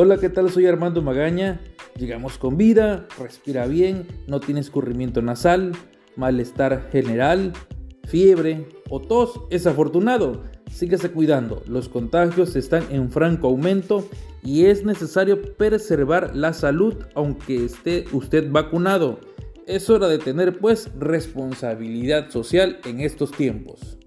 Hola, ¿qué tal? Soy Armando Magaña. Llegamos con vida, respira bien, no tiene escurrimiento nasal, malestar general, fiebre o tos, es afortunado. Síguese cuidando, los contagios están en franco aumento y es necesario preservar la salud aunque esté usted vacunado. Es hora de tener pues responsabilidad social en estos tiempos.